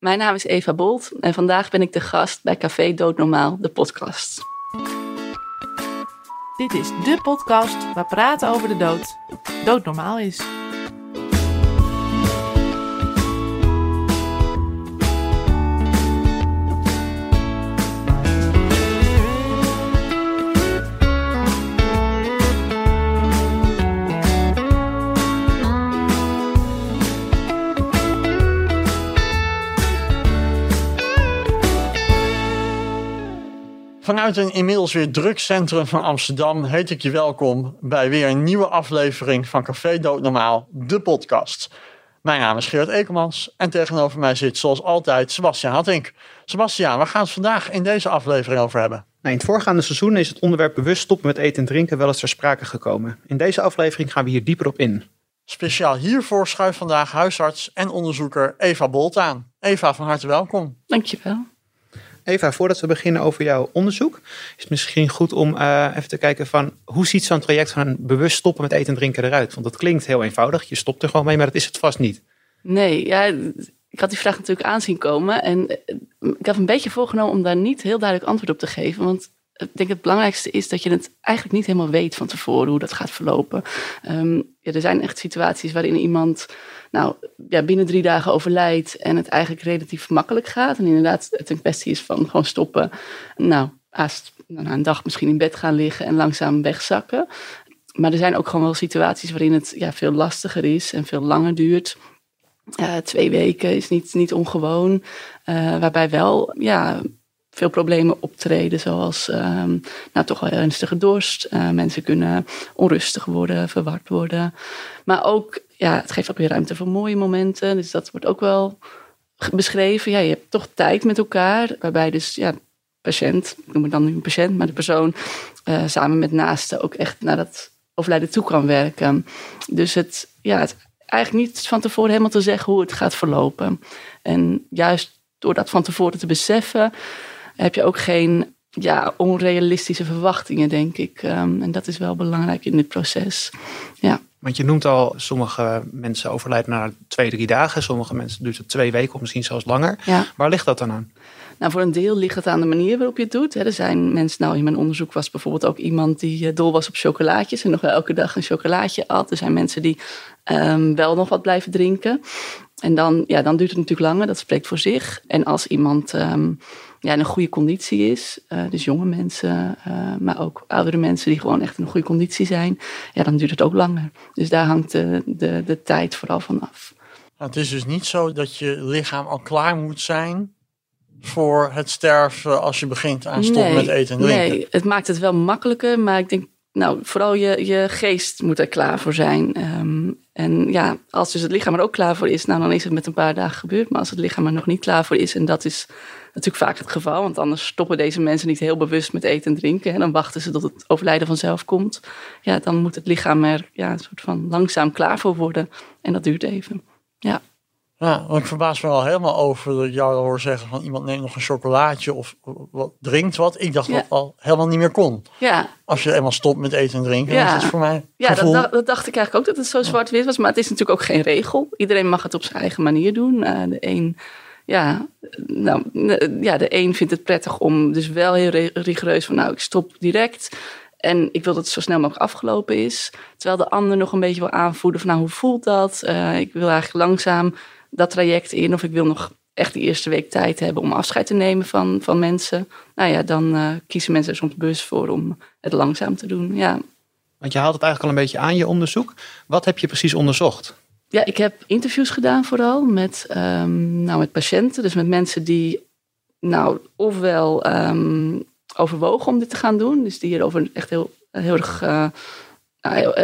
Mijn naam is Eva Bolt en vandaag ben ik de gast bij Café Doodnormaal, de podcast. Dit is de podcast waar praten over de dood doodnormaal is. Vanuit een inmiddels weer druk centrum van Amsterdam heet ik je welkom bij weer een nieuwe aflevering van Café Doodnormaal, de podcast. Mijn naam is Geert Ekelmans en tegenover mij zit zoals altijd Sebastian Hattink. Sebastian, waar gaan we het vandaag in deze aflevering over hebben? Nou, in het voorgaande seizoen is het onderwerp bewust stoppen met eten en drinken wel eens ter sprake gekomen. In deze aflevering gaan we hier dieper op in. Speciaal hiervoor schuift vandaag huisarts en onderzoeker Eva Bolt aan. Eva, van harte welkom. Dankjewel. Eva, voordat we beginnen over jouw onderzoek, is het misschien goed om uh, even te kijken van hoe ziet zo'n traject van bewust stoppen met eten en drinken eruit? Want dat klinkt heel eenvoudig, je stopt er gewoon mee, maar dat is het vast niet. Nee, ja, ik had die vraag natuurlijk aanzien komen en eh, ik had een beetje voorgenomen om daar niet heel duidelijk antwoord op te geven, want ik denk het belangrijkste is dat je het eigenlijk niet helemaal weet van tevoren hoe dat gaat verlopen. Um, ja, er zijn echt situaties waarin iemand nou, ja, binnen drie dagen overlijdt en het eigenlijk relatief makkelijk gaat. En inderdaad het een kwestie is van gewoon stoppen. Nou, haast na een dag misschien in bed gaan liggen en langzaam wegzakken. Maar er zijn ook gewoon wel situaties waarin het ja, veel lastiger is en veel langer duurt. Twee weken is niet, niet ongewoon. Uh, waarbij wel ja, veel problemen optreden, zoals um, nou, toch wel ernstige dorst. Uh, mensen kunnen onrustig worden, verward worden. Maar ook, ja, het geeft ook weer ruimte voor mooie momenten. Dus dat wordt ook wel beschreven. Ja, je hebt toch tijd met elkaar, waarbij dus ja, patiënt, ik noem het dan nu een patiënt, maar de persoon uh, samen met naasten ook echt naar dat overlijden toe kan werken. Dus het, ja, het eigenlijk niet van tevoren helemaal te zeggen hoe het gaat verlopen. En juist door dat van tevoren te beseffen, heb je ook geen ja, onrealistische verwachtingen, denk ik. Um, en dat is wel belangrijk in dit proces. Ja. Want je noemt al, sommige mensen overlijden na twee, drie dagen. Sommige mensen duurt het twee weken of misschien zelfs langer. Ja. Waar ligt dat dan aan? Nou, voor een deel ligt het aan de manier waarop je het doet. Er zijn mensen, nou in mijn onderzoek was bijvoorbeeld ook iemand die eh, dol was op chocolaatjes en nog wel elke dag een chocolaatje at. Er zijn mensen die um, wel nog wat blijven drinken. En dan, ja, dan duurt het natuurlijk langer, dat spreekt voor zich. En als iemand um, ja, in een goede conditie is, uh, dus jonge mensen, uh, maar ook oudere mensen die gewoon echt in een goede conditie zijn, ja, dan duurt het ook langer. Dus daar hangt de, de, de tijd vooral van af. Nou, het is dus niet zo dat je lichaam al klaar moet zijn voor het sterven als je begint aan stoppen nee, met eten en drinken. Nee, het maakt het wel makkelijker, maar ik denk, nou, vooral je, je geest moet er klaar voor zijn. Um, en ja, als dus het lichaam er ook klaar voor is, nou, dan is het met een paar dagen gebeurd. Maar als het lichaam er nog niet klaar voor is, en dat is natuurlijk vaak het geval, want anders stoppen deze mensen niet heel bewust met eten en drinken. En dan wachten ze tot het overlijden vanzelf komt. Ja, dan moet het lichaam er ja, een soort van langzaam klaar voor worden. En dat duurt even. Ja. Ja, want ik verbaas me al helemaal over dat jou hoor zeggen van iemand neemt nog een chocolaatje of wat, drinkt wat. Ik dacht Ja. dat al helemaal niet meer kon. Ja, Als je eenmaal stopt met eten en drinken, Ja. dan is het voor mij Ja, dat, dacht- dat dacht ik eigenlijk ook dat het zo zwart-wit was. Maar het is natuurlijk ook geen regel. Iedereen mag het op zijn eigen manier doen. Eh, de een, ja, nou, ja, de een vindt het prettig om dus wel heel re- rigoureus van nou, ik stop direct. En ik wil dat het zo snel mogelijk afgelopen is. Terwijl de ander nog een beetje wil aanvoelen van nou, hoe voelt dat? Eh, ik wil eigenlijk langzaam dat traject in. Of ik wil nog echt die eerste week tijd hebben om afscheid te nemen van, van mensen. Nou ja, dan eh, kiezen mensen er soms bewust voor om het langzaam te doen. Ja, Want je haalt het eigenlijk al een beetje aan je onderzoek. Wat heb je precies onderzocht? Ja, ik heb interviews gedaan vooral met, um, nou, met patiënten. Dus met mensen die nou, ofwel um, overwogen om dit te gaan doen. Dus die hierover echt heel, heel erg... Uh,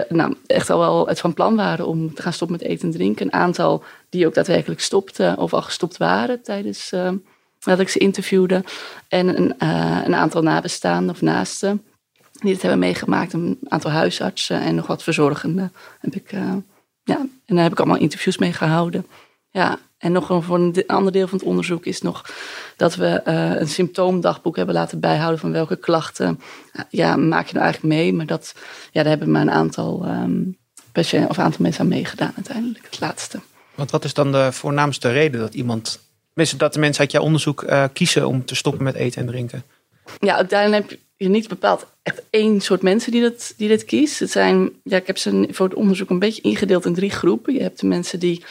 nou, echt al wel het van plan waren om te gaan stoppen met eten en drinken. Een aantal die ook daadwerkelijk stopten of al gestopt waren tijdens uh, dat ik ze interviewde. En een, uh, een aantal nabestaanden of naasten die het hebben meegemaakt. Een aantal huisartsen en nog wat verzorgenden heb ik... Ja, en daar heb ik allemaal interviews mee gehouden. Ja, en nog een, voor een ander deel van het onderzoek is nog dat we uh, een symptoomdagboek hebben laten bijhouden van welke klachten ja, maak je nou eigenlijk mee. Maar dat, ja, daar hebben maar een aantal, um, patiënten of aantal mensen aan meegedaan uiteindelijk, het laatste. Want wat is dan de voornaamste reden dat iemand dat de mensen uit jouw onderzoek eh, kiezen om te stoppen met eten en drinken. Ja, daarin heb je niet bepaald echt één soort mensen die dat, die dit kiest. Het zijn, ja, ik heb ze voor het onderzoek een beetje ingedeeld in drie groepen. Je hebt de mensen die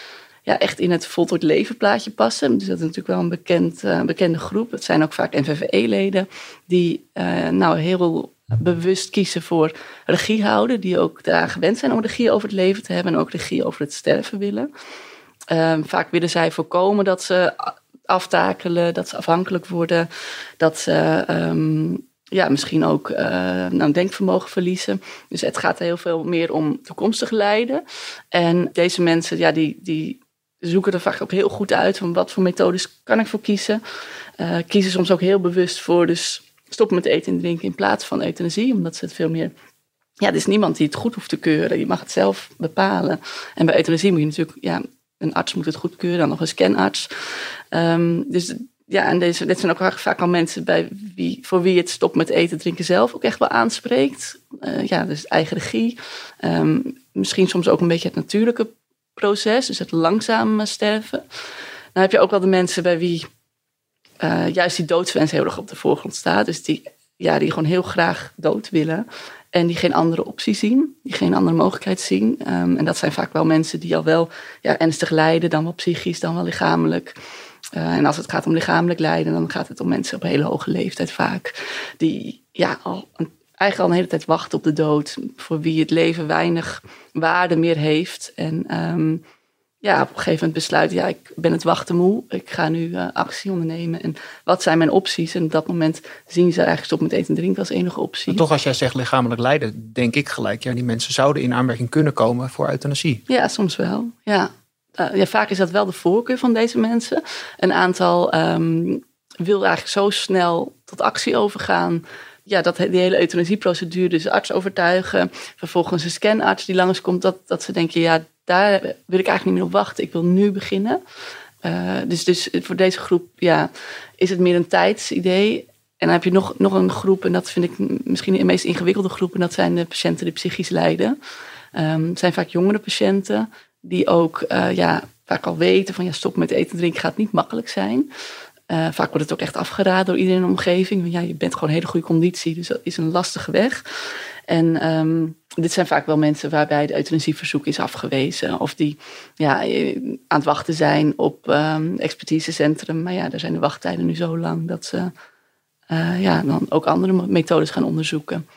ja, echt in het voltooid levenplaatje passen. Dus dat is natuurlijk wel een bekend, uh, bekende groep. Het zijn ook vaak NVVE-leden die uh, nou heel bewust kiezen voor regie houden. Die ook daar gewend zijn om regie over het leven te hebben en ook regie over het sterven willen. Uh, vaak willen zij voorkomen dat ze aftakelen, dat ze afhankelijk worden, dat ze um, ja, misschien ook uh, nou, denkvermogen verliezen. Dus het gaat heel veel meer om toekomstig lijden. En deze mensen, ja, die, die zoeken er vaak ook heel goed uit van wat voor methodes kan ik voor kiezen. Uh, kiezen soms ook heel bewust voor, dus stoppen met eten en drinken in plaats van euthanasie, omdat ze het veel meer. Ja, er is niemand die het goed hoeft te keuren. Je mag het zelf bepalen. En bij euthanasie moet je natuurlijk, ja, een arts moet het goedkeuren, dan nog een scanarts. Um, dus ja, en deze, dit zijn ook vaak al mensen bij wie, voor wie het stop met eten en drinken zelf ook echt wel aanspreekt. Uh, ja, dus eigen regie. Um, misschien soms ook een beetje het natuurlijke proces, dus het langzaam sterven. Dan heb je ook wel de mensen bij wie uh, juist die doodswens heel erg op de voorgrond staat. Dus die, ja, die gewoon heel graag dood willen. En die geen andere optie zien, die geen andere mogelijkheid zien. Um, en dat zijn vaak wel mensen die al wel ja, ernstig lijden, dan wel psychisch, dan wel lichamelijk. Uh, en als het gaat om lichamelijk lijden, dan gaat het om mensen op een hele hoge leeftijd vaak. Die ja, al eigenlijk al een hele tijd wachten op de dood. Voor wie het leven weinig waarde meer heeft. En um, ja, op een gegeven moment besluiten, ja, ik ben het wachten moe. Ik ga nu uh, actie ondernemen. En wat zijn mijn opties? En op dat moment zien ze eigenlijk stop met eten en drinken als enige optie. Maar toch, als jij zegt lichamelijk lijden, denk ik gelijk, ja, die mensen zouden in aanmerking kunnen komen voor euthanasie. Ja, soms wel. Ja. Uh, ja, vaak is dat wel de voorkeur van deze mensen. Een aantal um, wil eigenlijk zo snel tot actie overgaan. Ja, dat die hele euthanasieprocedure, dus arts overtuigen. Vervolgens een scanarts die langskomt, dat, dat ze denken, ja, daar wil ik eigenlijk niet meer op wachten. Ik wil nu beginnen. Uh, dus, dus voor deze groep ja, is het meer een tijdsidee. En dan heb je nog, nog een groep, en dat vind ik misschien de meest ingewikkelde groep, en dat zijn de patiënten die psychisch lijden. Het zijn vaak jongere patiënten die ook uh, ja, vaak al weten van ja, stop met eten en drinken gaat niet makkelijk zijn. Uh, vaak wordt het ook echt afgeraden door iedereen in de omgeving. Want ja, je bent gewoon een hele goede conditie, dus dat is een lastige weg. En um, dit zijn vaak wel mensen waarbij de euthanasieverzoek is afgewezen. Of die ja, aan het wachten zijn op um, expertisecentrum. Maar ja, daar zijn de wachttijden nu zo lang dat ze uh, ja, dan ook andere methodes gaan onderzoeken.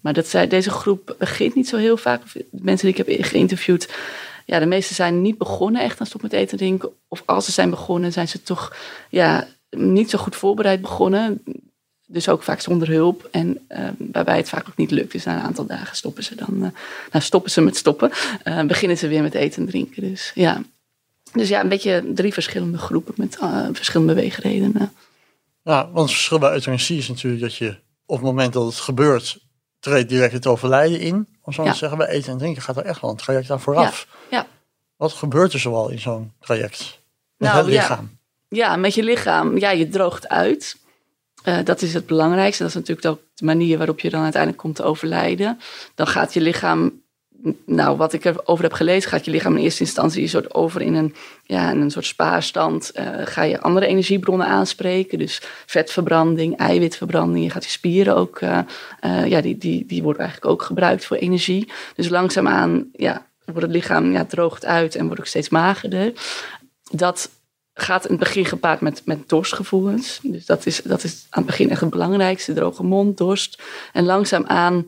Maar dat zij, deze groep begint niet zo heel vaak. Mensen die ik heb geïnterviewd, ja, de meeste zijn niet begonnen echt aan stop met eten en drinken. Of als ze zijn begonnen, zijn ze toch ja, niet zo goed voorbereid begonnen. Dus ook vaak zonder hulp. En uh, waarbij het vaak ook niet lukt. Dus na een aantal dagen stoppen ze dan. Uh, nou, stoppen ze met stoppen. Uh, beginnen ze weer met eten en drinken. Dus ja. Dus ja, een beetje drie verschillende groepen met verschillende beweegredenen. Ja, want het verschil bij euthanasie is natuurlijk dat je op het moment dat het gebeurt, treedt direct het overlijden in. Om zo ja. te zeggen, bij eten en drinken gaat er echt wel een traject aan vooraf. Ja. ja. Wat gebeurt er zoal in zo'n traject? Met nou, het lichaam? Ja. met je lichaam. Ja, je droogt uit. Uh, dat is het belangrijkste. Dat is natuurlijk ook de manier waarop je dan uiteindelijk komt te overlijden. Dan gaat je lichaam, nou wat ik erover heb gelezen, gaat je lichaam in eerste instantie een soort over in een, ja, een soort spaarstand. Uh, ga je andere energiebronnen aanspreken, dus vetverbranding, eiwitverbranding. Je gaat je spieren ook, uh, ja, die, die, die worden eigenlijk ook gebruikt voor energie. Dus langzaamaan, ja, wordt het lichaam ja, droogt uit en wordt ook steeds magerder. Dat gaat in het begin gepaard met, met dorstgevoelens. Dus dat is, dat is aan het begin echt het belangrijkste. Droge mond, dorst. En langzaamaan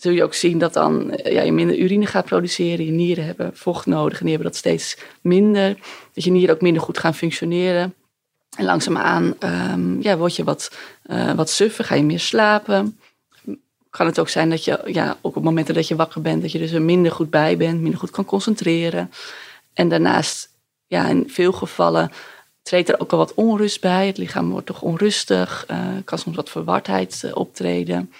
zul je ook zien dat dan ja, je minder urine gaat produceren. Je nieren hebben vocht nodig en die hebben dat steeds minder. Dat je nieren ook minder goed gaan functioneren. En langzaamaan um, ja, word je wat, uh, wat suffer, ga je meer slapen. Kan het ook zijn dat je ja, ook op momenten dat je wakker bent, dat je dus er minder goed bij bent, minder goed kan concentreren. En daarnaast ja, in veel gevallen treedt er ook al wat onrust bij. Het lichaam wordt toch onrustig, uh, kan soms wat verwardheid optreden.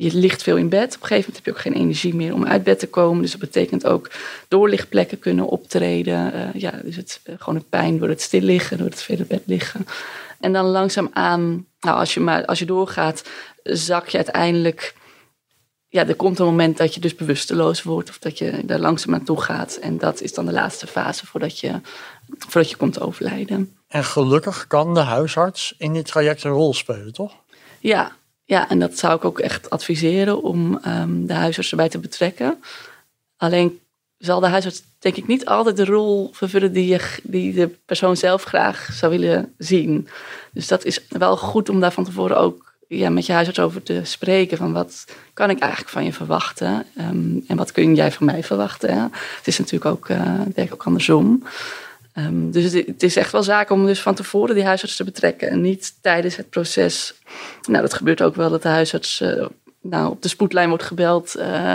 Je ligt veel in bed. Op een gegeven moment heb je ook geen energie meer om uit bed te komen. Dus dat betekent ook doorlichtplekken kunnen optreden. Uh, ja, dus het, gewoon een pijn door het stil liggen, door het vele bed liggen. En dan langzaamaan, nou, als je, maar, als je doorgaat, zak je uiteindelijk ja, er komt een moment dat je dus bewusteloos wordt of dat je daar langzaam aan toe gaat. En dat is dan de laatste fase voordat je, voordat je komt overlijden. En gelukkig kan de huisarts in dit traject een rol spelen, toch? Ja, ja en dat zou ik ook echt adviseren om ehm, de huisarts erbij te betrekken. Alleen zal de huisarts denk ik niet altijd de rol vervullen die, je, die de persoon zelf graag zou willen zien. Dus dat is wel goed om daar van tevoren ook ja, met je huisarts over te spreken. Van wat kan ik eigenlijk van je verwachten? Ehm, en wat kun jij van mij verwachten? Hè? Het is natuurlijk ook, denk ik ook andersom. Um, dus het, het, is echt wel zaak om dus van tevoren die huisarts te betrekken. En niet tijdens het proces. Nou, dat gebeurt ook wel dat de huisarts uh, nou, op de spoedlijn wordt gebeld. Uh,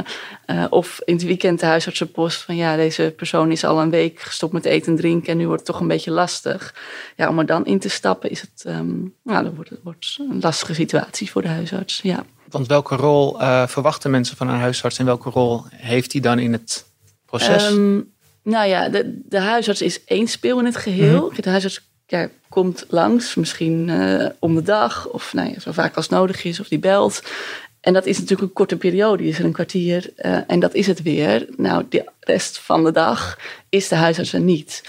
uh, of in het weekend de huisartsenpost van ja, deze persoon is al een week gestopt met eten en drinken en nu wordt het toch een beetje lastig. Ja, om er dan in te stappen is het, um, nou, dan wordt het wordt een lastige situatie voor de huisarts. Ja. Want welke rol verwachten mensen van een huisarts en welke rol heeft hij dan in het proces? Um, nou ja, de, de huisarts is één speel in het geheel. Mm -hmm. De huisarts ja, komt langs, misschien om de dag of nou ja, zo vaak als nodig is, of die belt. En dat is natuurlijk een korte periode, is er een kwartier uh, en dat is het weer. Nou, de rest van de dag is de huisarts er niet.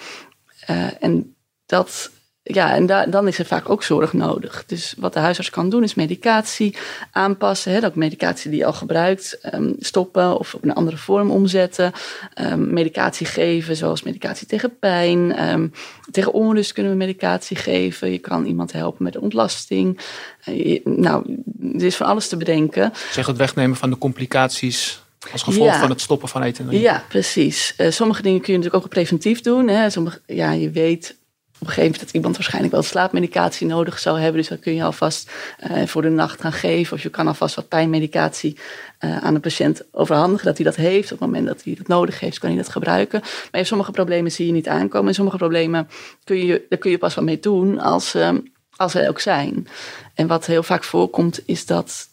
Uh, en dat, ja, en da dan is er vaak ook zorg nodig. Dus wat de huisarts kan doen is medicatie aanpassen. Hè, ook medicatie die je al gebruikt, um, stoppen of op een andere vorm omzetten. Um, medicatie geven, zoals medicatie tegen pijn. Um, tegen onrust kunnen we medicatie geven. Je kan iemand helpen met de ontlasting. Uh, je, nou, er is van alles te bedenken. Zeg het wegnemen van de complicaties als gevolg ja. van het stoppen van eten. Ja, precies. Uh, sommige dingen kun je natuurlijk ook preventief doen. Hè. Sommige, ja, je weet op een gegeven moment dat iemand waarschijnlijk wel slaapmedicatie nodig zou hebben. Dus dat kun je alvast uh, voor de nacht gaan geven. Of je kan alvast wat pijnmedicatie uh, aan de patiënt overhandigen. Dat hij dat heeft. Op het moment dat hij dat nodig heeft, kan hij dat gebruiken. Maar je sommige problemen zie je niet aankomen. En sommige problemen kun je, daar kun je pas wat mee doen als, uh, als er ook zijn. En wat heel vaak voorkomt is dat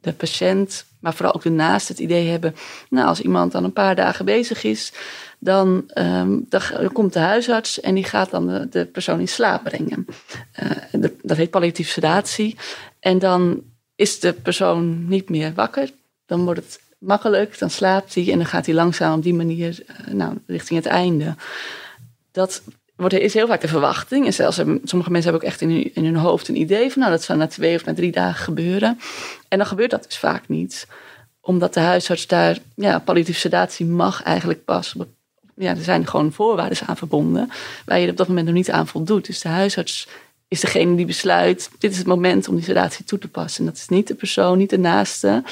de patiënt, maar vooral ook de naast het idee hebben. Nou, als iemand dan een paar dagen bezig is dan, um, dan, komt de huisarts en die gaat dan de, persoon in slaap brengen. De, dat heet palliatieve sedatie. En dan is de persoon niet meer wakker. Dan wordt het makkelijk, dan slaapt hij en dan gaat hij langzaam op die manier uh, nou, richting het einde. Dat wordt, is heel vaak de verwachting. En zelfs hebben, sommige mensen hebben ook echt in hun, in hun hoofd een idee van, nou, dat zou na twee of na drie dagen gebeuren. En dan gebeurt dat dus vaak niet omdat de huisarts daar, ja, palliatieve sedatie mag eigenlijk pas ja, er zijn gewoon voorwaarden aan verbonden waar je op dat moment nog niet aan voldoet. Dus de huisarts is degene die besluit, dit is het moment om die sedatie toe te passen. En dat is niet de persoon, niet de naaste.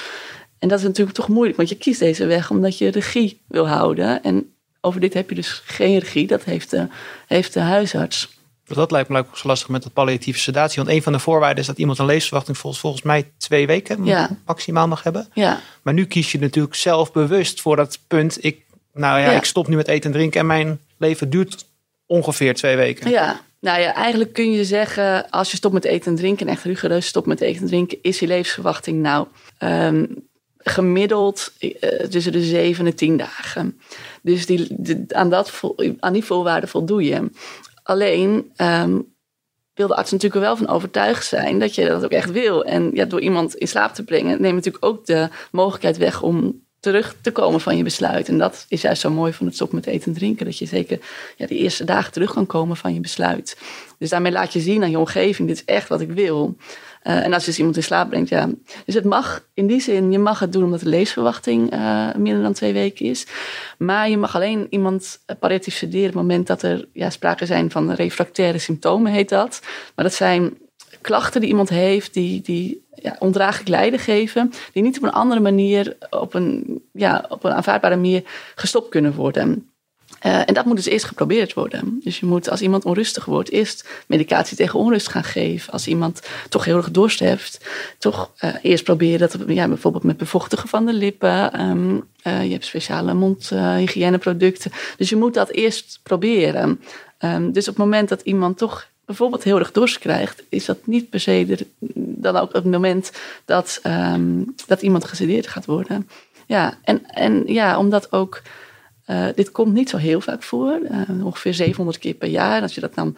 En dat is natuurlijk toch moeilijk, want je kiest deze weg omdat je regie wil houden. En over dit heb je dus geen regie, dat heeft de, heeft de huisarts. Dat lijkt me ook zo lastig met de palliatieve sedatie. Want een van de voorwaarden is dat iemand een levensverwachting volgens, volgens mij twee weken ja. maximaal mag hebben. Ja. Maar nu kies je natuurlijk zelf bewust voor dat punt. Ik nou ja, ja, ik stop nu met eten en drinken en mijn leven duurt ongeveer twee weken. Ja, nou ja, eigenlijk kun je zeggen, als je stopt met eten en drinken, en echt rigoureus stopt met eten en drinken, is je levensverwachting nou um, gemiddeld uh, tussen de zeven en tien dagen. Dus die, aan, dat, aan die voorwaarden voldoe je. Alleen um, wil de arts natuurlijk wel van overtuigd zijn dat je dat ook echt wil. En ja, door iemand in slaap te brengen, neem je natuurlijk ook de mogelijkheid weg om terug te komen van je besluit. En dat is juist zo mooi van het stoppen met eten en drinken. Dat je zeker ja, de eerste dagen terug kan komen van je besluit. Dus daarmee laat je zien aan je omgeving, dit is echt wat ik wil. Uh, en als je dus iemand in slaap brengt, ja. Dus het mag in die zin, je mag het doen omdat de leesverwachting uh, minder dan twee weken is. Maar je mag alleen iemand palliatief sederen op het moment dat er ja, sprake zijn van refractaire symptomen, heet dat. Maar dat zijn klachten die iemand heeft, die, die ja, ondraaglijk lijden geven, die niet op een andere manier, op een, ja, op een aanvaardbare manier gestopt kunnen worden. Uh, en dat moet dus eerst geprobeerd worden. Dus je moet als iemand onrustig wordt, eerst medicatie tegen onrust gaan geven. Als iemand toch heel erg dorst heeft, toch uh, eerst proberen dat, ja, bijvoorbeeld met bevochtigen van de lippen. Um, uh, je hebt speciale mondhygiëneproducten. dus je moet dat eerst proberen. Um, dus op het moment dat iemand toch bijvoorbeeld heel erg dorst krijgt, is dat niet per se dan ook het moment dat, um, dat iemand gesedeerd gaat worden. Ja, en, en ja, omdat ook, uh, dit komt niet zo heel vaak voor, uh, ongeveer 700 keer per jaar. Als je dat dan,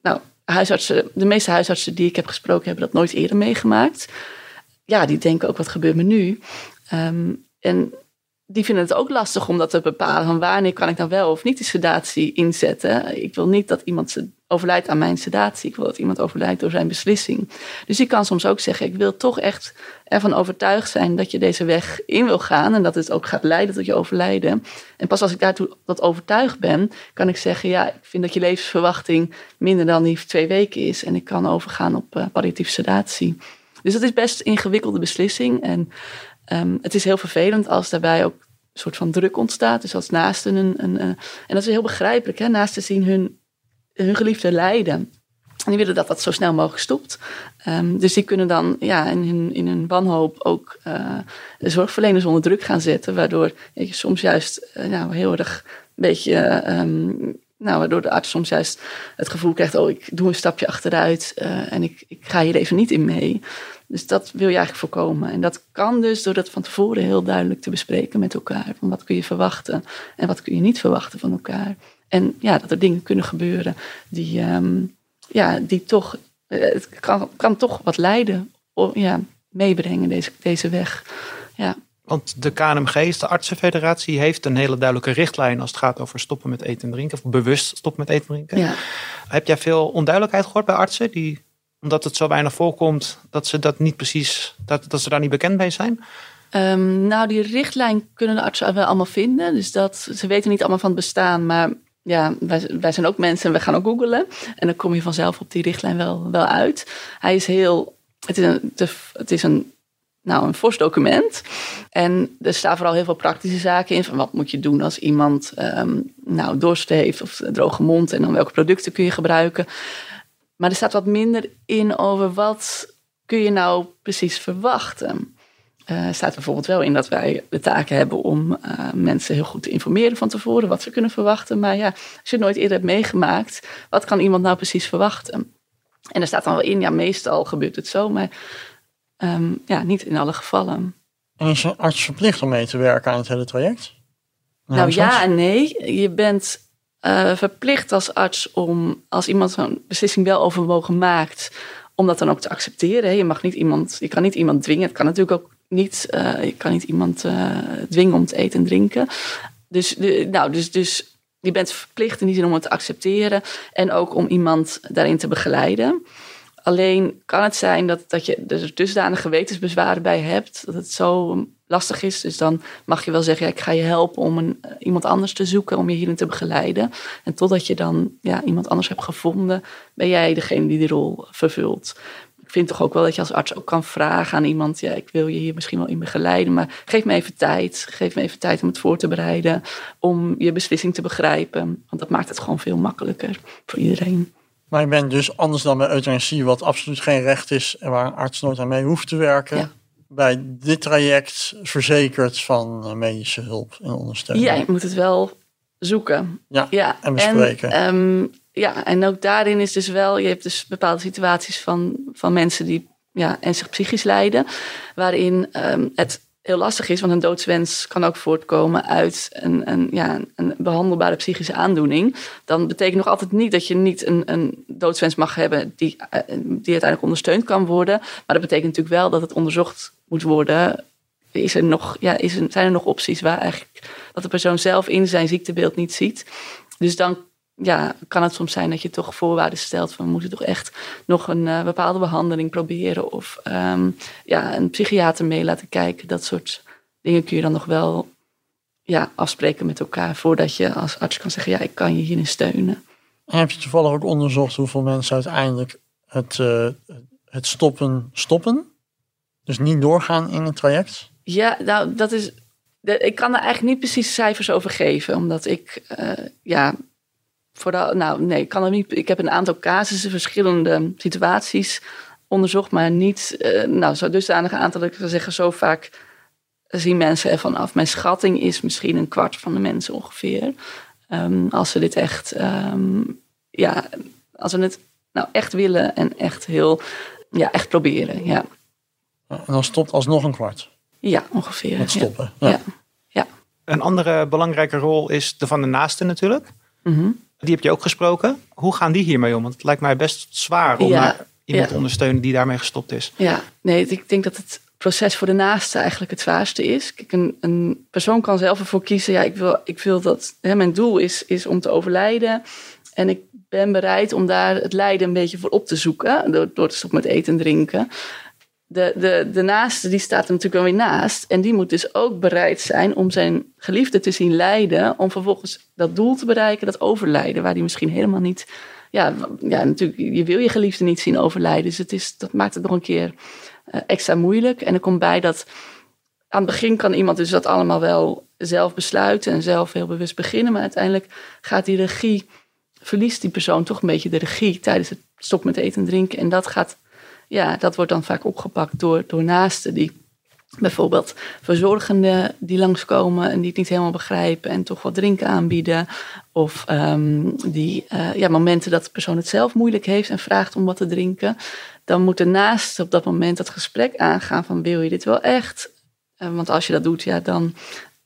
nou, huisartsen, de meeste huisartsen die ik heb gesproken hebben dat nooit eerder meegemaakt. Ja, die denken ook, wat gebeurt me nu? Um, en die vinden het ook lastig om dat te bepalen. Van wanneer kan ik dan wel of niet die sedatie inzetten? Ik wil niet dat iemand overlijdt aan mijn sedatie. Ik wil dat iemand overlijdt door zijn beslissing. Dus ik kan soms ook zeggen, ik wil toch echt ervan overtuigd zijn dat je deze weg in wil gaan en dat het ook gaat leiden tot je overlijden. En pas als ik daartoe dat overtuigd ben, kan ik zeggen, ja, ik vind dat je levensverwachting minder dan die twee weken is en ik kan overgaan op uh, palliatieve sedatie. Dus dat is best een ingewikkelde beslissing en um, het is heel vervelend als daarbij ook een soort van druk ontstaat. Dus als naasten een, een, en dat is heel begrijpelijk, hè? naasten zien hun, hun geliefde lijden. En die willen dat dat zo snel mogelijk stopt. Um, dus die kunnen dan ja, in, hun, in wanhoop ook de zorgverleners onder druk gaan zetten. Waardoor je soms juist uh, heel erg een beetje. Um, nou, waardoor de arts soms juist het gevoel krijgt: oh, ik doe een stapje achteruit uh, en ik, ik ga hier even niet in mee. Dus dat wil je eigenlijk voorkomen. En dat kan dus door dat van tevoren heel duidelijk te bespreken met elkaar. Van wat kun je verwachten en wat kun je niet verwachten van elkaar. En ja, dat er dingen kunnen gebeuren die, um, ja, die toch, het kan, kan toch wat lijden ja, meebrengen, deze, deze weg. Ja. Want de KNMG, de Artsenfederatie, heeft een hele duidelijke richtlijn als het gaat over stoppen met eten en drinken. Of bewust stoppen met eten en drinken. Ja. Heb jij veel onduidelijkheid gehoord bij artsen die omdat het zo weinig voorkomt, dat ze dat niet precies, dat, dat ze daar niet bekend mee zijn? Um, nou, die richtlijn kunnen de artsen wel allemaal vinden. Dus dat, ze weten niet allemaal van het bestaan, maar ja, wij, wij zijn ook mensen en we gaan ook googelen. En dan kom je vanzelf op die richtlijn wel, wel uit. Hij is heel, het is een, het is een nou, een fors document. En er staan vooral heel veel praktische zaken in. Van wat moet je doen als iemand um, nou, dorst heeft of droge mond. En dan welke producten kun je gebruiken. Maar er staat wat minder in over wat kun je nou precies verwachten. Uh, staat bijvoorbeeld wel in dat wij de taken hebben om uh, mensen heel goed te informeren van tevoren wat ze kunnen verwachten. Maar ja, als je het nooit eerder hebt meegemaakt, wat kan iemand nou precies verwachten? En er staat dan wel in, ja, meestal gebeurt het zo, maar um, ja, niet in alle gevallen. En is een arts verplicht om mee te werken aan het hele traject? Nou, nou ja en nee. Je bent uh, verplicht als arts om, als iemand zo'n beslissing wel overwogen maakt, om dat dan ook te accepteren. Je, mag niet iemand, je kan niet iemand dwingen. Het kan natuurlijk ook niet, je kan niet iemand uh, dwingen om te eten en drinken. Dus, de, nou, dus, dus je bent verplicht in die zin om het te accepteren en ook om iemand daarin te begeleiden. Alleen kan het zijn dat, dat je er dusdanig gewetensbezwaren bij hebt, dat het zo lastig is. Dus dan mag je wel zeggen, ik ga je helpen om een, eh, iemand anders te zoeken, om je hierin te begeleiden. En totdat je dan ja, iemand anders hebt gevonden, ben jij degene die die rol vervult. Vind toch ook wel dat je als arts ook kan vragen aan iemand, ja, ik wil je hier misschien wel in begeleiden, maar geef me even tijd. Geef me even tijd om het voor te bereiden, om je beslissing te begrijpen. Want dat maakt het gewoon veel makkelijker voor iedereen. Maar je bent dus anders dan bij euthanasie, wat absoluut geen recht is en waar een arts nooit aan mee hoeft te werken. Ja bij dit traject verzekerd van medische hulp en ondersteuning. Ja, je moet het wel zoeken. Ja, ja. en bespreken. En, um, ja, en ook daarin is dus wel, je hebt dus bepaalde situaties van, van mensen die ja, zich psychisch lijden, waarin um, het heel lastig is, want een doodswens kan ook voortkomen uit een, een, ja, een behandelbare psychische aandoening. Dan betekent nog altijd niet dat je niet een, een doodswens mag hebben die, eh, die uiteindelijk ondersteund kan worden. Maar dat betekent natuurlijk wel dat het onderzocht moet worden. Is er nog, ja, is er, zijn er nog opties waar eigenlijk dat de persoon zelf in zijn ziektebeeld niet ziet? Dus dan ja, kan het soms zijn dat je toch voorwaarden stelt van we moeten toch echt nog een uh, bepaalde behandeling proberen of um, ja, een psychiater mee laten kijken. Dat soort dingen kun je dan nog wel ja, afspreken met elkaar voordat je als arts kan zeggen ja, ik kan je hierin steunen. En heb je toevallig ook onderzocht hoeveel mensen uiteindelijk het, uh, het stoppen stoppen? Dus niet doorgaan in het traject? Ja, nou dat is. Ik kan er eigenlijk niet precies cijfers over geven, omdat ik uh, ja, vooral, nou nee, ik kan er niet. Ik heb een aantal casussen, verschillende situaties onderzocht, maar niet, uh, nou, zo dusdanig aantal dat ik zou zeggen, zo vaak zien mensen ervan af. Mijn schatting is misschien een kwart van de mensen ongeveer. Um, als ze dit echt, um, ja, als we het nou echt willen en echt heel, ja, echt proberen, ja. En dan stopt alsnog een kwart? Ja, ongeveer. Met stoppen, ja. ja. ja. Een andere belangrijke rol is de van de naaste natuurlijk. Mm -hmm. Die heb je ook gesproken. Hoe gaan die hiermee om? Want het lijkt mij best zwaar om ja, iemand te ondersteunen die daarmee gestopt is. Ja, nee, ik denk dat het proces voor de naaste eigenlijk het zwaarste is. Kijk, een, een persoon kan zelf ervoor kiezen. Ja, ik wil, ik wil dat. Hè, mijn doel is, is om te overlijden. En ik ben bereid om daar het lijden een beetje voor op te zoeken. Door, door te stoppen met eten en drinken. De, de, de naaste die staat er natuurlijk wel weer naast. En die moet dus ook bereid zijn om zijn geliefde te zien lijden. Om vervolgens dat doel te bereiken, dat overlijden. Waar die misschien helemaal niet... Ja, ja natuurlijk, je wil je geliefde niet zien overlijden. Dus het is, dat maakt het nog een keer eh, extra moeilijk. En er komt bij dat aan het begin kan iemand dus dat allemaal wel zelf besluiten en zelf heel bewust beginnen. Maar uiteindelijk gaat die regie, verliest die persoon toch een beetje de regie tijdens het stop met eten en drinken. En dat gaat, ja, dat wordt dan vaak opgepakt door, door naasten die bijvoorbeeld verzorgenden die langskomen en die het niet helemaal begrijpen en toch wat drinken aanbieden. Of ehm, die uh, ja, momenten dat de persoon het zelf moeilijk heeft en vraagt om wat te drinken. Dan moet de op dat moment dat gesprek aangaan van wil je dit wel echt? Uh, want als je dat doet, ja, dan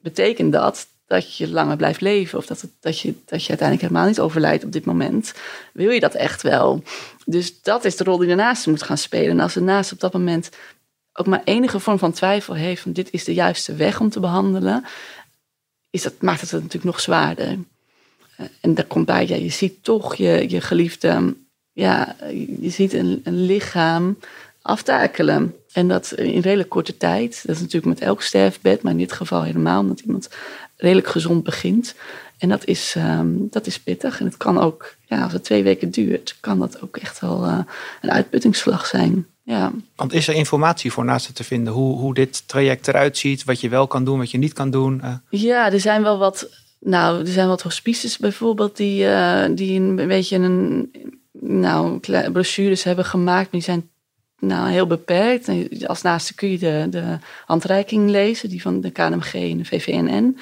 betekent dat dat je langer blijft leven. Of dat, dat, je, dat je uiteindelijk helemaal niet overlijdt op dit moment. Wil je dat echt wel? Dus dat is de rol die de naaste moet gaan spelen. En als de naaste op dat moment ook maar enige vorm van twijfel heeft... van dit is de juiste weg om te behandelen... Is dat, maakt het natuurlijk nog zwaarder. Uh, en daar komt bij, ja, je ziet toch je, je geliefde... Ja, je ziet een, een lichaam aftakelen. En dat in redelijk korte tijd. Dat is natuurlijk met elk sterfbed, maar in dit geval helemaal omdat iemand redelijk gezond begint. En dat is, um, dat is pittig. En het kan ook, ja, als het twee weken duurt, kan dat ook echt wel uh, een uitputtingsslag zijn. Ja. Want is er informatie voor naasten te vinden? Hoe, hoe dit traject eruit ziet, wat je wel kan doen, wat je niet kan doen? Uh. Ja, er zijn wel wat, nou, er zijn wat hospices bijvoorbeeld die, uh, die een beetje een, nou, brochures hebben gemaakt. Die zijn nou, heel beperkt. Als naaste kun je de, de handreiking lezen, die van de KNMG en de VVNN.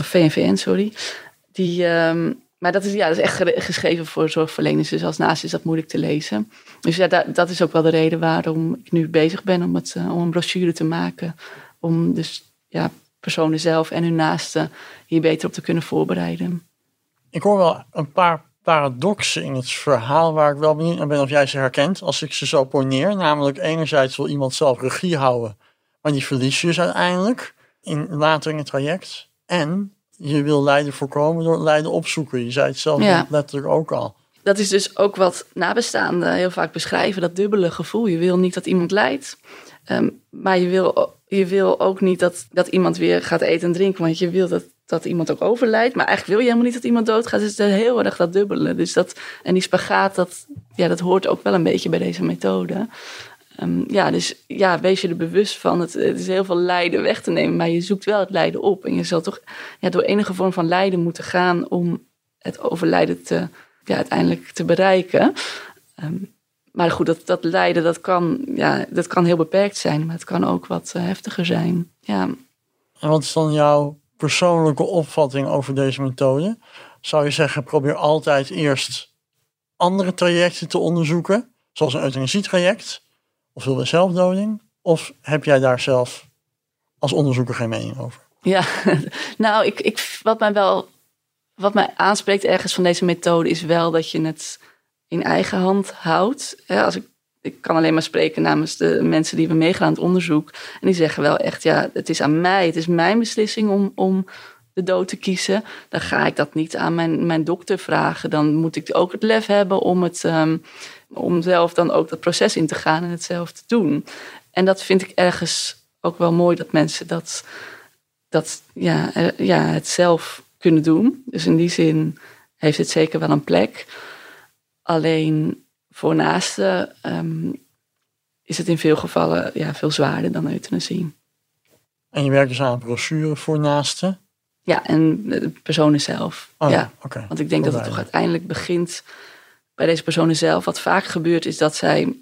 Of VNVN, sorry. Die, um, maar dat is, ja, dat is echt geschreven voor zorgverleners. Dus als naast is dat moeilijk te lezen. Dus ja, dat, dat is ook wel de reden waarom ik nu bezig ben om, het, uh, om een brochure te maken. Om dus ja, personen zelf en hun naasten hier beter op te kunnen voorbereiden. Ik hoor wel een paar paradoxen in het verhaal waar ik wel benieuwd naar ben of jij ze herkent als ik ze zo poneer. Namelijk enerzijds wil iemand zelf regie houden, maar die verlies je dus uiteindelijk in, later in het traject. En je wil lijden voorkomen door lijden opzoeken. Je zei het zelf ja. letterlijk ook al. Dat is dus ook wat nabestaanden heel vaak beschrijven, dat dubbele gevoel. Je wil niet dat iemand lijdt, um, maar je wil, je wil ook niet dat, dat iemand weer gaat eten en drinken, want je wil dat dat iemand ook overlijdt. Maar eigenlijk wil je helemaal niet dat iemand doodgaat. Dus het is heel erg dat dubbele. Dus dat, en die spagaat, dat, ja, dat hoort ook wel een beetje bij deze methode. Um, ja, dus ja, wees je er bewust van. Het, het, is heel veel lijden weg te nemen, maar je zoekt wel het lijden op. En je zal toch ja, door enige vorm van lijden moeten gaan om het overlijden te, ja, uiteindelijk te bereiken. Um, maar goed, dat, dat lijden dat kan, ja, dat kan heel beperkt zijn, maar het kan ook wat uh, heftiger zijn. Ja. En wat is dan jouw persoonlijke opvatting over deze methode? Zou je zeggen, probeer altijd eerst andere trajecten te onderzoeken, zoals een euthanasietraject of wilde zelfdoding? Of heb jij daar zelf als onderzoeker geen mening over? Ja, nou, ik, ik, wat mij wel wat mij aanspreekt ergens van deze methode is wel dat je het in eigen hand houdt. als ik ik kan alleen maar spreken namens de mensen die we meegaan aan het onderzoek. En die zeggen wel echt, ja, het is aan mij, het is mijn beslissing om, om de dood te kiezen. Dan ga ik dat niet aan mijn, mijn dokter vragen. Dan moet ik ook het lef hebben om, het, um, om zelf dan ook dat proces in te gaan en het zelf te doen. En dat vind ik ergens ook wel mooi dat mensen dat, dat ja, ja, het zelf kunnen doen. Dus in die zin heeft het zeker wel een plek. Alleen voor naasten um, is het in veel gevallen ja, veel zwaarder dan euthanasie. En je werkt dus aan een brochure voor naasten? Ja, en de personen zelf. Oh, ja. Okay. Want ik denk dat het toch uiteindelijk begint bij deze personen zelf. Wat vaak gebeurt is dat zij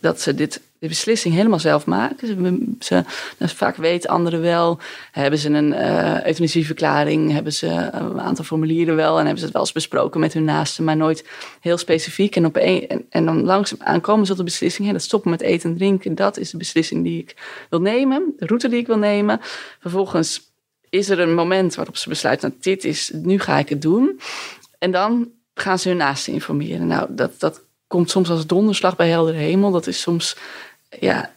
dat ze dit, de beslissing helemaal zelf maken. Ze, ze dus vaak weten anderen wel, hebben ze een uh, euthanasieverklaring, hebben ze een aantal formulieren wel en hebben ze het wel eens besproken met hun naasten, maar nooit heel specifiek. En, op en, en dan langzaam aankomen ze tot de beslissing, hè, dat stoppen met eten en drinken, dat is de beslissing die ik wil nemen, de route die ik wil nemen. Vervolgens is er een moment waarop ze besluiten, nou, dit is, nu ga ik het doen. En dan gaan ze hun naasten informeren. Nou, dat, dat komt soms als donderslag bij helder hemel. Dat is soms, ja,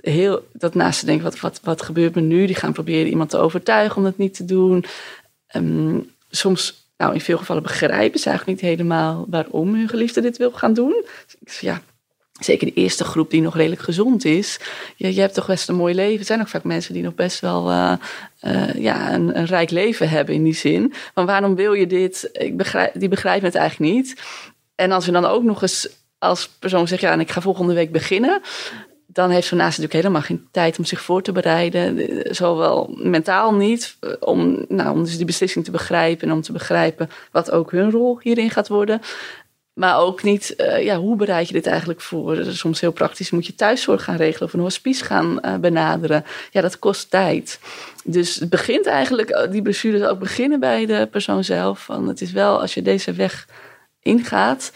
heel, dat naast te denken, wat, wat, wat gebeurt me nu? Die gaan proberen iemand te overtuigen om dat niet te doen. Um, soms nou, in veel gevallen begrijpen ze eigenlijk niet helemaal waarom hun geliefde dit wil gaan doen. Ja, zeker de eerste groep die nog redelijk gezond is. Je, je hebt toch best een mooi leven. Het zijn ook vaak mensen die nog best wel uh, uh, ja, een, een, rijk leven hebben in die zin. Maar waarom wil je dit? Ik begrijp, die begrijpen het eigenlijk niet. En als je dan ook nog eens als persoon zegt, ja, en ik ga volgende week beginnen dan heeft zo'n naast natuurlijk helemaal geen tijd om zich voor te bereiden. Zowel mentaal niet, om, nou, om dus die beslissing te begrijpen en om te begrijpen wat ook hun rol hierin gaat worden. Maar ook niet, uh, ja, hoe bereid je dit eigenlijk voor? Soms heel praktisch moet je thuiszorg gaan regelen of een hospice gaan uh, benaderen. Ja, dat kost tijd. Dus het begint eigenlijk, die blessures ook beginnen bij de persoon zelf. Van het is wel, als je deze weg ingaat,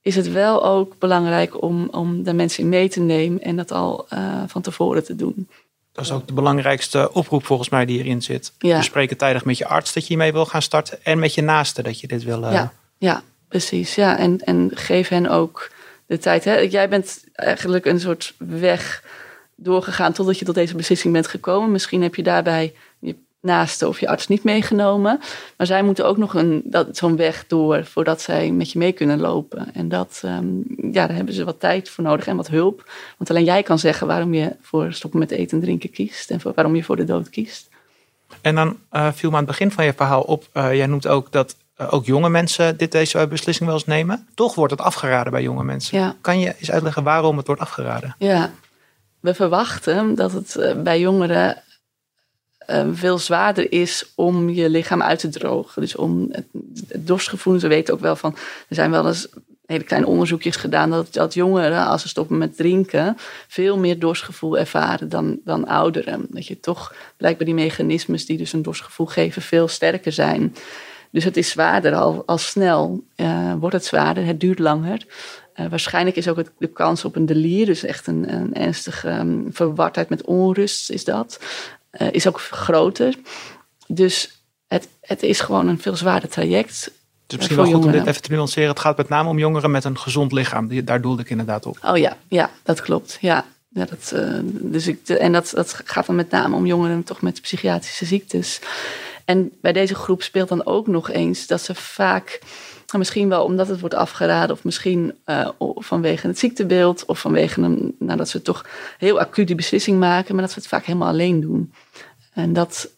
is het wel ook belangrijk om, om de mensen in mee te nemen en dat al uh, van tevoren te doen. Dat is ook de belangrijkste oproep volgens mij die erin zit. Ja. Bespreken tijdig met je arts dat je hiermee wil gaan starten en met je naaste dat je dit wil. Uh... Ja, ja, precies. Ja. En, en geef hen ook de tijd. Hè? Jij bent eigenlijk een soort weg doorgegaan totdat je tot deze beslissing bent gekomen. Misschien heb je daarbij naaste of je arts niet meegenomen. Maar zij moeten ook nog een, dat, zo'n weg door voordat zij met je mee kunnen lopen. En dat, um, ja, daar hebben ze wat tijd voor nodig en wat hulp. Want alleen jij kan zeggen waarom je voor stoppen met eten en drinken kiest. En voor, waarom je voor de dood kiest. En dan uh, viel me aan het begin van je verhaal op. Uh, jij noemt ook dat uh, ook jonge mensen dit, deze beslissing wel eens nemen. Toch wordt het afgeraden bij jonge mensen. Ja. Kan je eens uitleggen waarom het wordt afgeraden? Ja, we verwachten dat het bij jongeren um, veel zwaarder is om je lichaam uit te drogen. Dus om het, dorstgevoel, we weten ook wel van, er zijn wel eens hele kleine onderzoekjes gedaan dat, dat jongeren, als ze stoppen met drinken, veel meer dorstgevoel ervaren dan, dan ouderen. Dat je toch blijkbaar die mechanismes die dus een dorstgevoel geven, veel sterker zijn. Dus het is zwaarder, al, al snel uh, wordt het zwaarder, het duurt langer. Uh, waarschijnlijk is ook het, de kans op een delier, dus echt een, een ernstige um, verwardheid met onrust is dat uh, is ook groter. Dus het, het is gewoon een veel zwaarder traject. Dus misschien wel goed jongeren. om dit even te nuanceren. Het gaat met name om jongeren met een gezond lichaam. Daar doelde ik inderdaad op. Oh ja, ja dat klopt. Ja. Ja, dat, uh, dus ik, en dat, dat gaat dan met name om jongeren toch met psychiatrische ziektes. En bij deze groep speelt dan ook nog eens dat ze vaak, misschien wel omdat het wordt afgeraden, of misschien uh, vanwege het ziektebeeld, of vanwege een, nou, dat ze toch heel acuut die beslissing maken, maar dat ze het vaak helemaal alleen doen. En dat,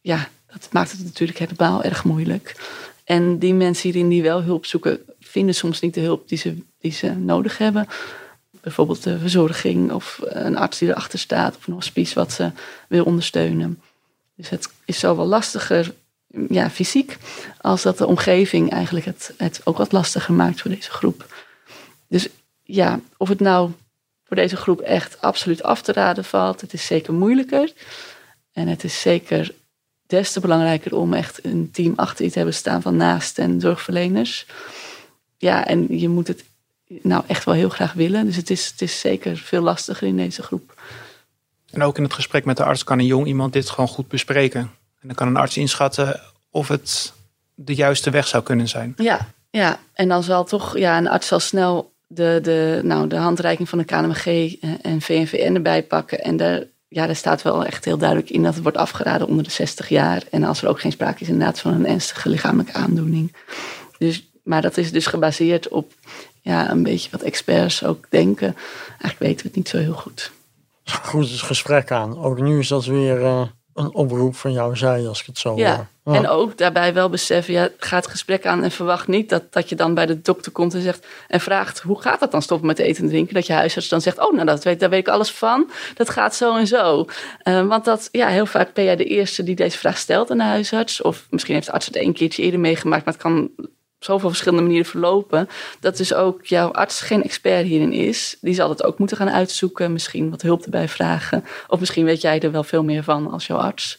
ja, dat maakt het natuurlijk helemaal erg moeilijk. En die mensen hierin die wel hulp zoeken, vinden soms niet de hulp die ze, die ze nodig hebben. Bijvoorbeeld de verzorging of een arts die erachter staat of een hospice wat ze wil ondersteunen. Dus het is zowel lastiger ja, fysiek als dat de omgeving eigenlijk het, het ook wat lastiger maakt voor deze groep. Dus ja, of het nou voor deze groep echt absoluut af te raden valt, het is zeker moeilijker. En het is zeker des te belangrijker om echt een team achter je te hebben staan van naast en zorgverleners. Ja, en je moet het nou echt wel heel graag willen. Dus het is, het is zeker veel lastiger in deze groep. En ook in het gesprek met de arts kan een jong iemand dit gewoon goed bespreken. En dan kan een arts inschatten of het de juiste weg zou kunnen zijn. Ja, ja. en dan zal toch, ja, een arts zal snel de, de, nou, de handreiking van de KNMG en VNVN erbij pakken. En daar, ja, daar staat wel echt heel duidelijk in dat het wordt afgeraden onder de 60 jaar. En als er ook geen sprake is inderdaad van een ernstige lichamelijke aandoening. Dus, maar dat is dus gebaseerd op ja, een beetje wat experts ook denken. Eigenlijk weten we het niet zo heel goed. Goed het gesprek aan. Ook nu is dat weer uh, een oproep van jouw zijde, als ik het zo ja. hoor. Ja. En ook daarbij wel beseffen, ja, ga het gesprek aan en verwacht niet dat, dat je dan bij de dokter komt en zegt en vraagt hoe gaat dat dan stoppen met eten en drinken? Dat je huisarts dan zegt, oh nou dat weet, daar weet ik alles van, dat gaat zo en zo. Uh, want dat, ja, heel vaak ben jij de eerste die deze vraag stelt aan de huisarts. Of misschien heeft de arts het een keertje eerder meegemaakt, maar het kan zoveel verschillende manieren verlopen. Dat dus ook jouw arts geen expert hierin is. Die zal het ook moeten gaan uitzoeken. Misschien wat hulp erbij vragen. Of misschien weet jij er wel veel meer van als jouw arts.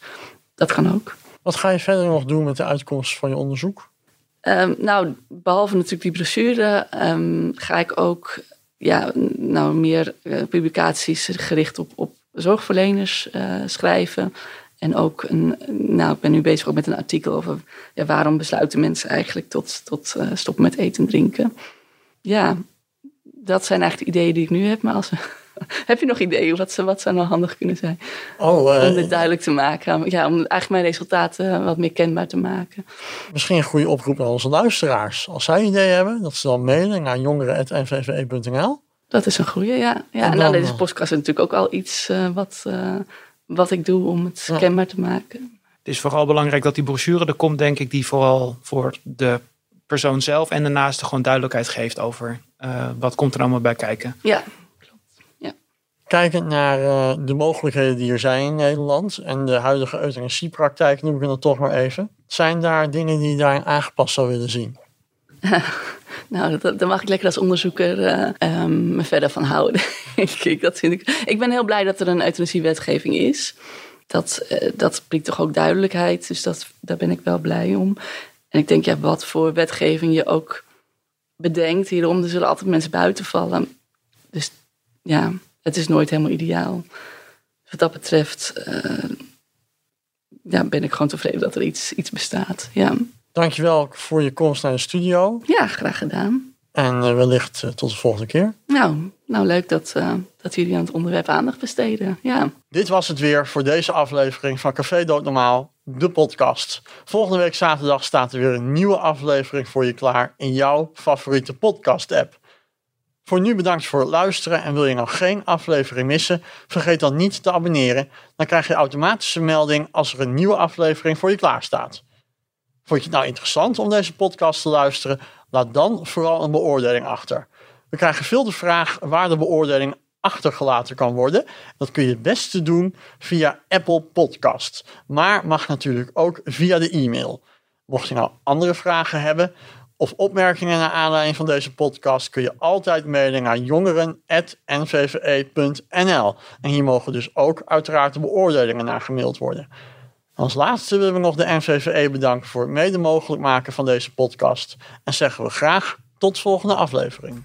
Dat kan ook. Wat ga je verder nog doen met de uitkomst van je onderzoek? Um, nou, behalve natuurlijk die brochure, um, ga ik ook ja, nou, meer uh, publicaties gericht op, op zorgverleners uh, schrijven. En ook een, nou, ik ben nu bezig ook met een artikel over ja, waarom besluiten mensen eigenlijk tot, tot uh, stoppen met eten en drinken. Ja, dat zijn eigenlijk de ideeën die ik nu heb. Maar als, Heb je nog ideeën wat, ze, wat zou nou handig kunnen zijn? Oh, eh, Om dit duidelijk te maken. Ja, om eigenlijk mijn resultaten wat meer kenbaar te maken. misschien een goede oproep naar onze luisteraars. Als zij ideeën hebben, dat ze dan mailen naar jongeren.nvve.nl. Dat is een goede, ja. ja En en dan, nou, deze eh, podcast is natuurlijk ook al iets eh, wat, eh, wat ik doe om het Ja. kenbaar te maken. Het is vooral belangrijk dat die brochure er komt, denk ik, die vooral voor de persoon zelf en daarnaast gewoon duidelijkheid geeft over eh, wat komt er allemaal bij kijken. Ja, Kijkend naar eh, de mogelijkheden die er zijn in Nederland en de huidige euthanasiepraktijk, noem ik het toch maar even. Zijn daar dingen die je daarin aangepast zou willen zien? nou, daar mag ik lekker als onderzoeker eh, ehm, me verder van houden. ik, dat vind ik. ik ben heel blij dat er een euthanasiewetgeving is. Dat, eh, dat biedt toch ook duidelijkheid, dus dat, daar ben ik wel blij om. En ik denk, ja, wat voor wetgeving je ook bedenkt hierom, er zullen altijd mensen buiten vallen. Dus ja, het is nooit helemaal ideaal. Dus wat dat betreft eh, ja, ben ik gewoon tevreden dat er iets, iets bestaat. Ja. Dankjewel voor je komst naar de studio ja, graag gedaan. en eh, wellicht eh, tot de volgende keer. Nou, nou leuk dat, eh, dat jullie aan het onderwerp aandacht besteden. Ja. Dit was het weer voor deze aflevering van Café Doodnormaal, de podcast. Volgende week zaterdag staat er weer een nieuwe aflevering voor je klaar in jouw favoriete podcast-app. Voor nu bedankt voor het luisteren en wil je nog geen aflevering missen, vergeet dan niet te abonneren. Dan krijg je automatische melding als er een nieuwe aflevering voor je klaar staat. Vond je het nou interessant om deze podcast te luisteren? Laat dan vooral een beoordeling achter. We krijgen veel de vraag waar de beoordeling achtergelaten kan worden. Dat kun je het beste doen via Apple Podcast. Maar mag natuurlijk ook via de e-mail. Mocht je nou andere vragen hebben of opmerkingen naar aanleiding van deze podcast, kun je altijd mailen naar jongeren.nvve.nl. En hier mogen dus ook uiteraard de beoordelingen naar gemaild worden. Als laatste willen we nog de NVVE bedanken voor het mede mogelijk maken van deze podcast. En zeggen we graag tot volgende aflevering.